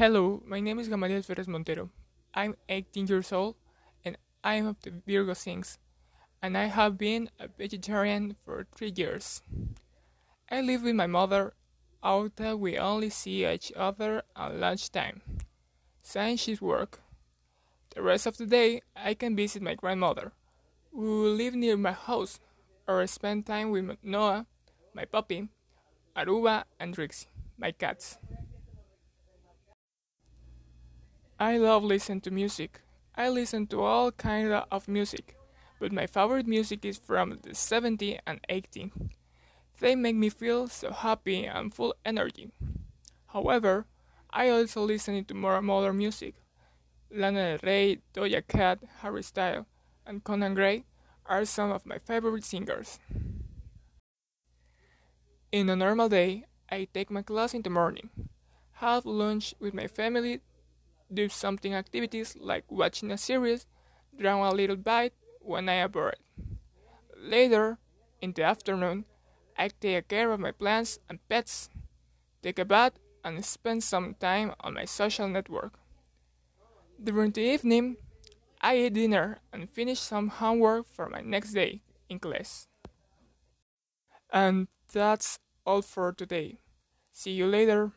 Hello, my name is Gamaliel Ferres Montero. I'm 18 years old and I'm of the Virgo signs, and I have been a vegetarian for three years. I live with my mother, although we only see each other at lunchtime, since she's work. The rest of the day, I can visit my grandmother, who lives near my house, or spend time with Noah, my puppy, Aruba, and Trixie, my cats. I love listening to music. I listen to all kinds of music, but my favorite music is from the 70s and 80s. They make me feel so happy and full energy. However, I also listen to more modern music. Lana Del Rey, Doja Cat, Harry Styles, and Conan Gray are some of my favorite singers. In a normal day, I take my class in the morning, have lunch with my family do something activities like watching a series, draw a little bite when I am bored. Later, in the afternoon, I take care of my plants and pets, take a bath, and spend some time on my social network. During the evening, I eat dinner and finish some homework for my next day in class. And that's all for today. See you later.